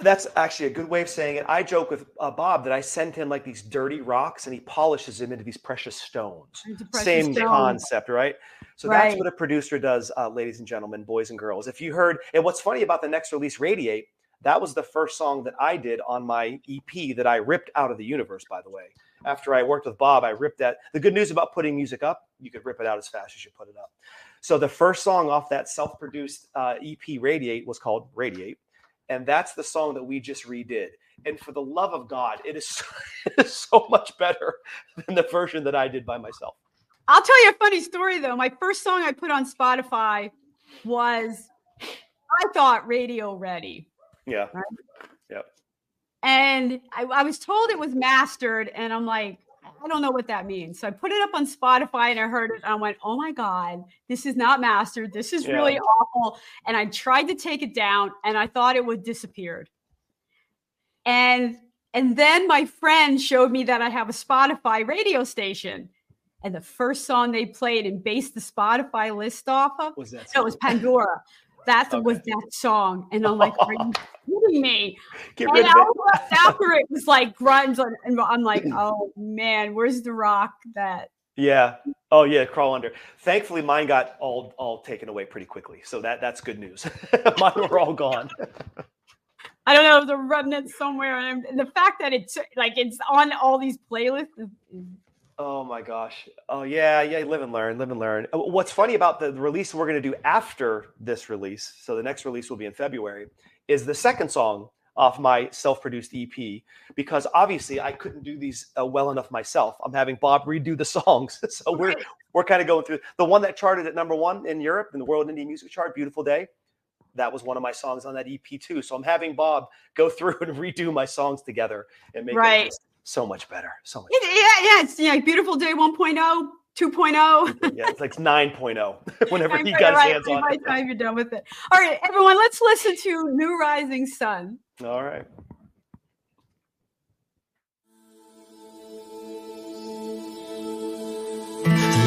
That's actually a good way of saying it. I joke with uh, Bob that I send him like these dirty rocks and he polishes them into these precious stones. Precious Same stones. concept, right? So Right. that's what a producer does, uh, ladies and gentlemen, boys and girls. If you heard, and what's funny about the next release, Radiate, that was the first song that I did on my EP that I ripped out of the universe, by the way. After I worked with Bob, I ripped that. The good news about putting music up, you could rip it out as fast as you put it up. So the first song off that self-produced uh, EP Radiate was called Radiate, and that's the song that we just redid. And for the love of God, it is, (laughs) it is so much better than the version that I did by myself. I'll tell you a funny story though. My first song I put on Spotify was I thought radio ready. Yeah, And I, I was told it was mastered, and I'm like, I don't know what that means. So I put it up on Spotify and I heard it. And I went, oh my God, this is not mastered. This is Yeah. really awful. And I tried to take it down and I thought it would disappeared. And and then my friend showed me that I have a Spotify radio station. And the first song they played and based the Spotify list off of was that? so it was Pandora. That was that song. And I'm like, are you (laughs) kidding me? Get And I was after it was like grunge, and- I'm like, (clears throat) oh man, where's the rock that? Yeah. Oh yeah, crawl under. Thankfully, mine got all all taken away pretty quickly, so that that's good news. (laughs) mine were all gone. I don't know, the remnant somewhere. And, the fact that it's like it's on all these playlists. Is, is, Oh my gosh. Oh yeah, yeah. Live and learn. Live and learn. Uh, What's funny about the release we're going to do after this release, so the next release will be in February, is the second song off my self-produced EP because obviously I couldn't do these uh, well enough myself. I'm having Bob redo the (laughs) songs, (laughs) so we're we're kind of going through the one that charted at number one in Europe in the World Indie Music Chart. Beautiful Day. That was one of my songs on that EP too. So I'm having Bob go (laughs) through and redo my songs together and make Right. It just so much better. So much. yeah, yeah, yeah, it's yeah, Beautiful Day oh, 1.0, 2.0. yeah, it's like 9.0 (laughs) whenever he Right, got his right, hands on by it. the time you're done with it. All right, everyone, let's listen to New Rising Sun. All right.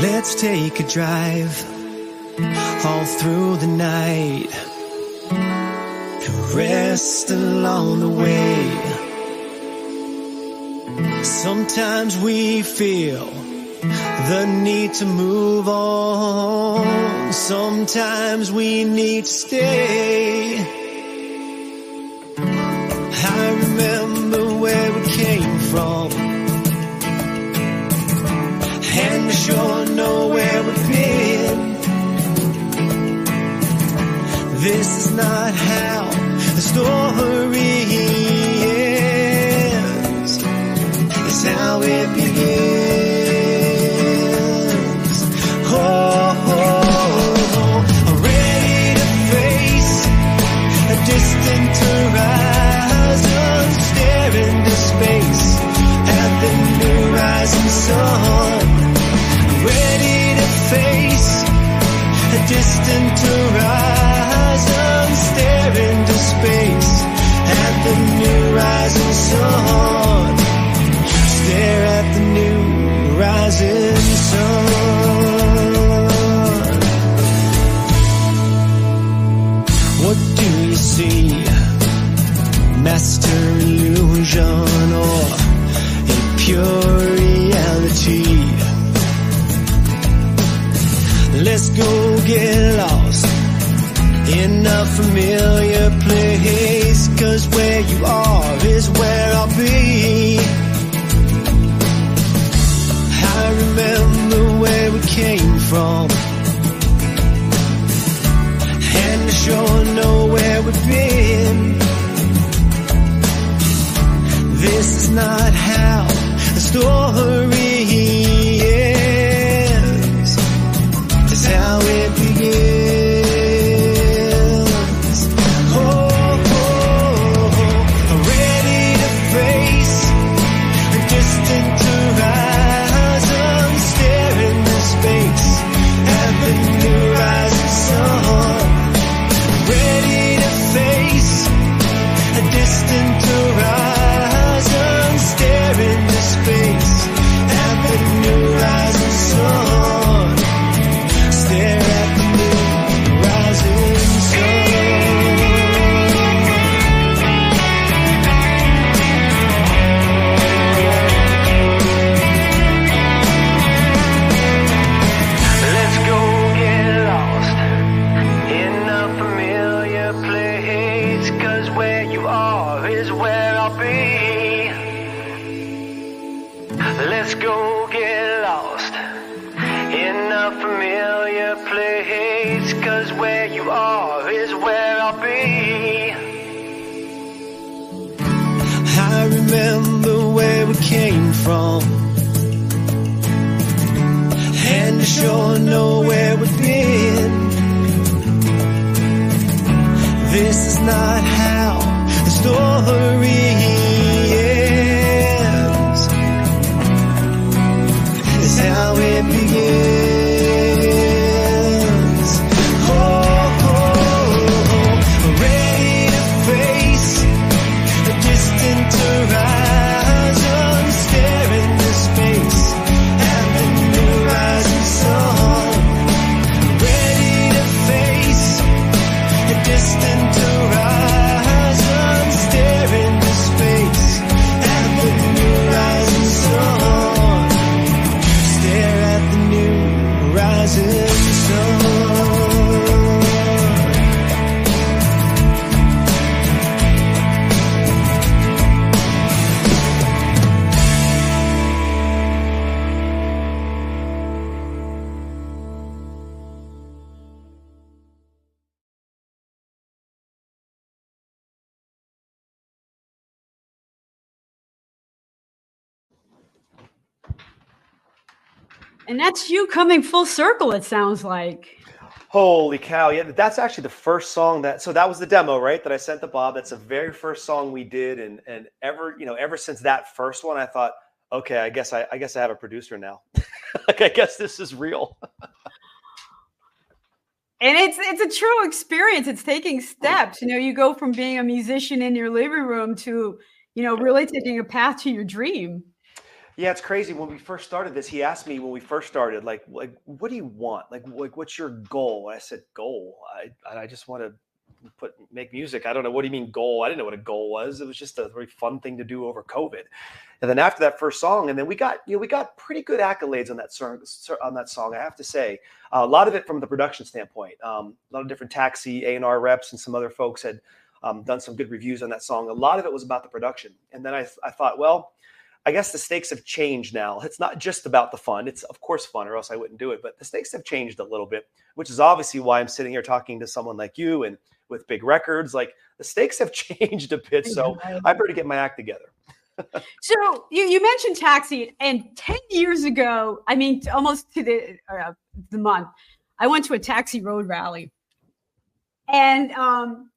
Let's take a drive all through the night. Rest along the way. Sometimes we feel the need to move on. Sometimes we need to stay. I remember where we came from. And I sure know where we've been. This is not how the story How it begins. Oh, oh, oh. ready to face a distant horizon, stare into space at the new rising sun. Ready to face a distant horizon, stare into space at the new rising sun. Sun. What do you see? Master illusion or a pure reality? Let's go get lost in a familiar place. Cause where you are is where I'll be. Came from. And I sure know where we've been. This is not how the story And that's you coming full circle, it sounds like. Holy cow. Yeah, that's actually the first song that so that was the demo, right? That I sent to Bob. That's the very first song we did. And and ever, you know, ever since that first one, I thought, okay, I guess I, I guess I have a producer now. (laughs) like I guess this is real. and it's it's a true experience. It's taking steps. You know, you go from being a musician in your living room to, you know, really taking a path to your dream. Yeah, it's crazy. When we first started this, he asked me when we first started, like, like, what do you want? Like, like, what's your goal? And I said, goal. I, I just want to put make music. I don't know. What do you mean goal? I didn't know what a goal was. It was just a very fun thing to do over COVID. And then after that first song, and then we got, you know, we got pretty good accolades on that song. On that song, I have to say, a lot of it from the production standpoint. Um, a lot of different taxi A and R reps and some other folks had um, done some good reviews on that song. A lot of it was about the production. And then I, I thought, well I guess the stakes have changed now. It's not just about the fun. It's of course fun, or else I wouldn't do it. But the stakes have changed a little bit, which is obviously why I'm sitting here talking to someone like you and with big records. Like the stakes have (laughs) changed a bit, so I better get my act together. (laughs) so you, you mentioned taxi, and ten years ago, I mean, almost to the uh, the month, I went to a taxi road rally, and um,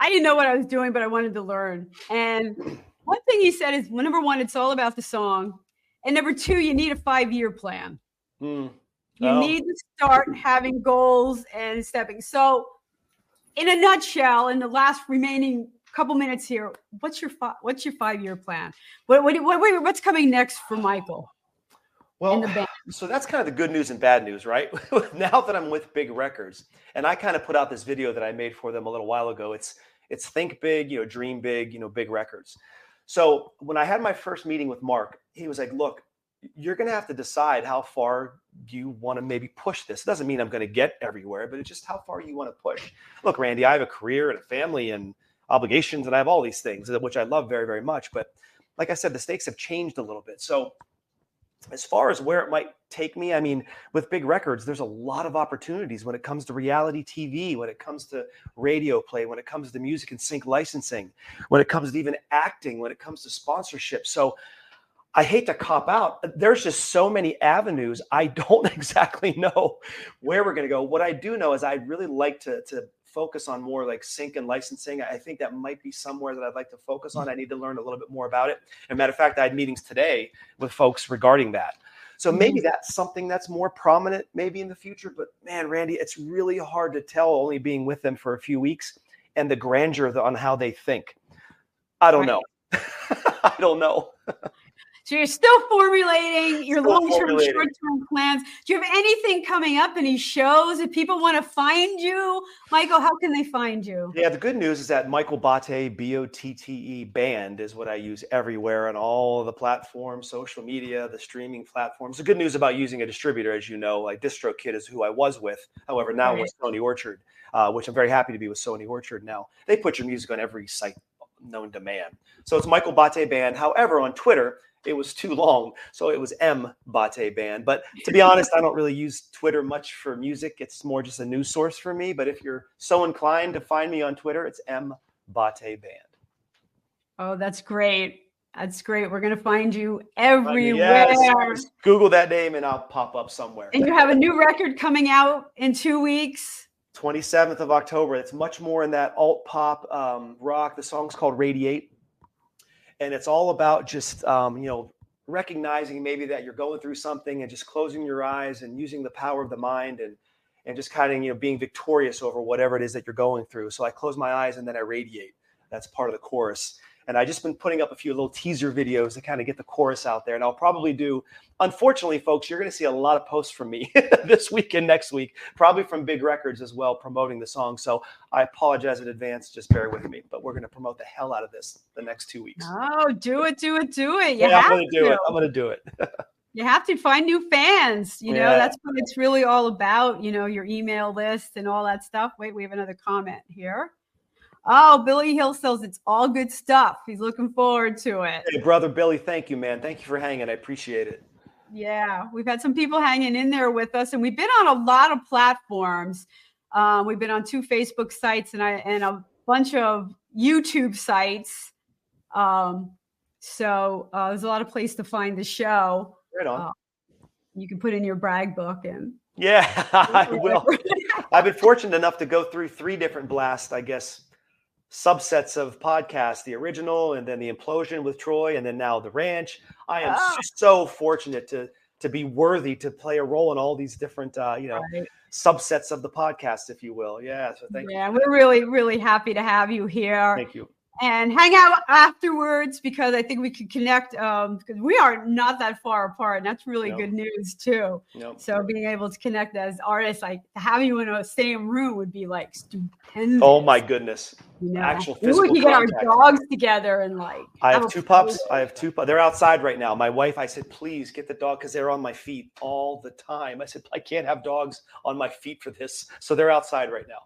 I didn't know what I was doing, but I wanted to learn and one thing he said is well, number one, it's all about the song. And number two, you need a five year plan. Mm. You oh. need to start having goals and stepping. So, in a nutshell, in the last remaining couple minutes here, what's your fi- what's your five year plan? What, what, what, what's coming next for Michael? Well, (sighs) so that's kind of the good news and bad news, right? (laughs) now that I'm with Big Records, and I kind of put out this video that I made for them a little while ago. It's it's think big, you know, dream big, you know, big records. So when I had my first meeting with Mark, he was like, look, you're going to have to decide how far you want to maybe push this. It doesn't mean I'm going to get everywhere, but it's just how far you want to push. Look, Randie, I have a career and a family and obligations, and I have all these things, uh, which I love very, very much. But like I said, the stakes have changed a little bit. So as far as where it might take me, I mean, with big records, there's a lot of opportunities when it comes to reality TV, when it comes to radio play, when it comes to music and sync licensing, when it comes to even acting, when it comes to sponsorship. So I hate to cop out. Uh, there's just so many avenues. I (laughs) don't (laughs) exactly know where we're going to go. What I do know is I'd really like to, to focus on more like sync and licensing. I think that might be somewhere that I'd like to focus on. I need to learn a little bit more about it. And matter of fact, I had meetings today with folks regarding that. So maybe mm-hmm. that's something that's more prominent maybe in the future. But man, Randie, it's really hard to tell only being with them for a few weeks and the grandeur on how they think. I don't know. (laughs) I don't know. (laughs) So you're still formulating your long term, short term plans. Do you have anything coming up? Any shows? If people want to find you, Michael, how can they find you? Yeah, the good news is that Michael Botte, B O T T E band is what I use everywhere on all the platforms, social media, the streaming platforms. The good news about using a distributor, as you know, like DistroKid is who I was with. However, now right. with Sony Orchard, uh, which I'm very happy to be with Sony Orchard now. They put your music on every site known to man. So it's Michael Botte Band. However, on Twitter, it was too long. So it was M Botte Band. But to be (laughs) honest, I don't really use Twitter much for music. It's more just a news source for me. But if you're so inclined to find me on Twitter, it's M Botte Band. Oh, that's great. That's great. We're going to find you everywhere. Yes. Google that name and I'll pop up somewhere. And you have a new record coming out in two weeks. 27th of October. It's much more in that alt pop um, rock. The song's called Radiate and it's all about just um, you know recognizing maybe that you're going through something and just closing your eyes and using the power of the mind and and just kind of you know being victorious over whatever it is that you're going through. So i close my eyes and then i radiate. That's part of the chorus and I just been putting up a few little teaser videos to kind of get the chorus out there. And I'll probably do, unfortunately, folks, you're going to see a lot of posts from me (laughs) this week and next week, probably from Big Records as well, promoting the song. So I apologize in advance. Just bear with me. But we're going to promote the hell out of this the next two weeks. Oh, do it, do it, do it. You yeah, I'm going to do it. I'm going to do it. (laughs) you have to find new fans. You know, yeah. that's what it's really all about. You know, your email list and all that stuff. Wait, we have another comment here. Oh, Billy Hill says it's all good stuff. He's looking forward to it. Hey, brother Billy, thank you, man. Thank you for hanging. I appreciate it. Yeah, we've had some people hanging in there with us, and we've been on a lot of platforms. Um, we've been on two Facebook sites and I and a bunch of YouTube sites. Um, so uh, there's a lot of place to find the show. Right on. Uh, you can put in your brag book and Yeah, (laughs) I will. I've been fortunate enough to go through three different blasts, I guess, subsets of podcasts the original, and then the implosion with Troy, and then now the ranch. I am Ah. so fortunate to to be worthy to play a role in all these different, uh, you know, Right. subsets of the podcast, if you will. Yeah. So thank you. yeah, we're really, really happy to have you you. here Thank you. And hang out afterwards because I think we could connect um, because we are not that far apart. And that's really No. good news too. No. So being able to connect as artists, like to have you in a same room would be like stupendous. Oh my goodness. you know? actual Maybe we physical could get our dogs together and like. I have two pups. I have two. pu- They're outside right now. My wife, I said, please get the dog because they're on my feet all the time. I said, I can't have dogs on my feet for this. So they're outside right now.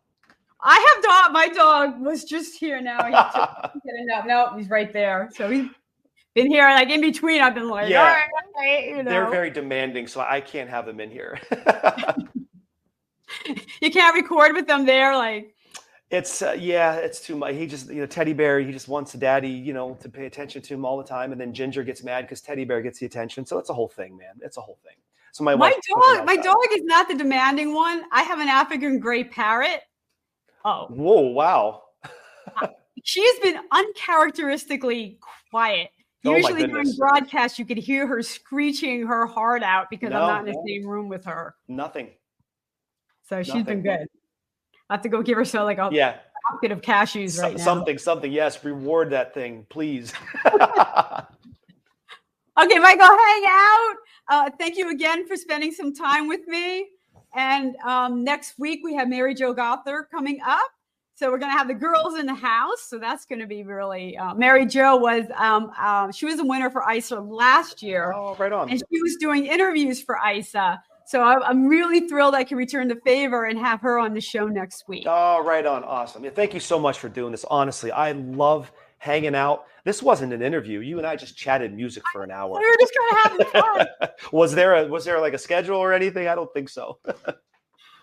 I have dog. My dog was just here now. He's getting up. Nope, he's right there. So he's been here, like in between. I've been like, Yeah. all right, all right, you know. They're very demanding, so I can't have them in here. (laughs) you can't record with them there, like. it's uh, yeah, it's too much. He just you know Teddy Bear. He just wants the daddy, you know, to pay attention to him all the time, and then Ginger gets mad because Teddy Bear gets the attention. So it's a whole thing, man. It's a whole thing. So my My wife took him dog, my outside. dog is not the demanding one. I have an African gray parrot. Oh, Whoa! Wow. (laughs) she's been uncharacteristically quiet. Oh Usually during broadcasts, you could hear her screeching her heart out because No, I'm not in the no. same room with her. Nothing. So she's been good. I have to go give her so like a Yeah. bucket of cashews So- right now. something. Something. Yes. Reward that thing, please. (laughs) Okay, Michael, hang out. Uh, thank you again for spending some time with me. And um, next week we have Mary Jo Gother coming up. So we're going to have the girls in the house. So that's going to be really. Uh, Mary Jo was um, uh, she was a winner for ISA last year, oh, right on. and she was doing interviews for ISA. So I'm really thrilled I can return the favor and have her on the show next week. Oh, right on. Awesome. Yeah, thank you so much for doing this. Honestly, I love hanging out. This wasn't an interview. You and I just chatted music for an hour. We were just kind of having fun. (laughs) was there a was there like a schedule or anything? I don't think so. (laughs)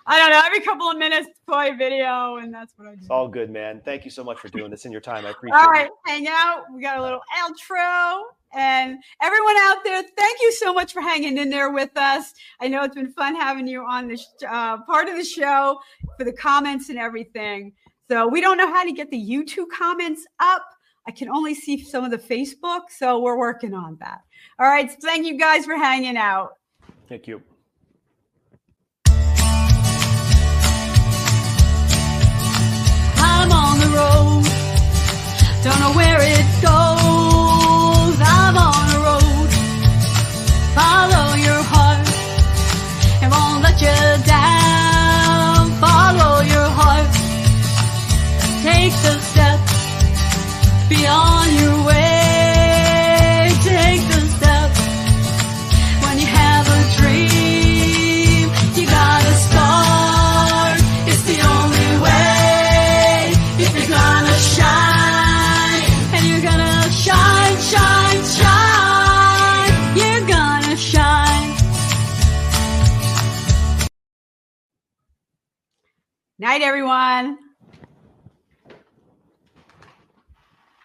I don't know. Every couple of minutes, play video, and that's what I do. It's all good, man. Thank you so much for doing this in your time. I appreciate All it. right, hang out. We got a little outro. And everyone out there, thank you so much for hanging in there with us. I know it's been fun having you on this uh, part of the show for the comments and everything. So we don't know how to get the YouTube comments up. I can only see some of the Facebook. So we're working on that. All right. So thank you guys for hanging out. Thank you. I'm on the road. Don't know where it goes. I'm on beyond your way. Take the when you have a dream. You gotta start. It's the only way. If you're gonna shine, and you're gonna shine, shine, shine. You're gonna shine. Night, everyone.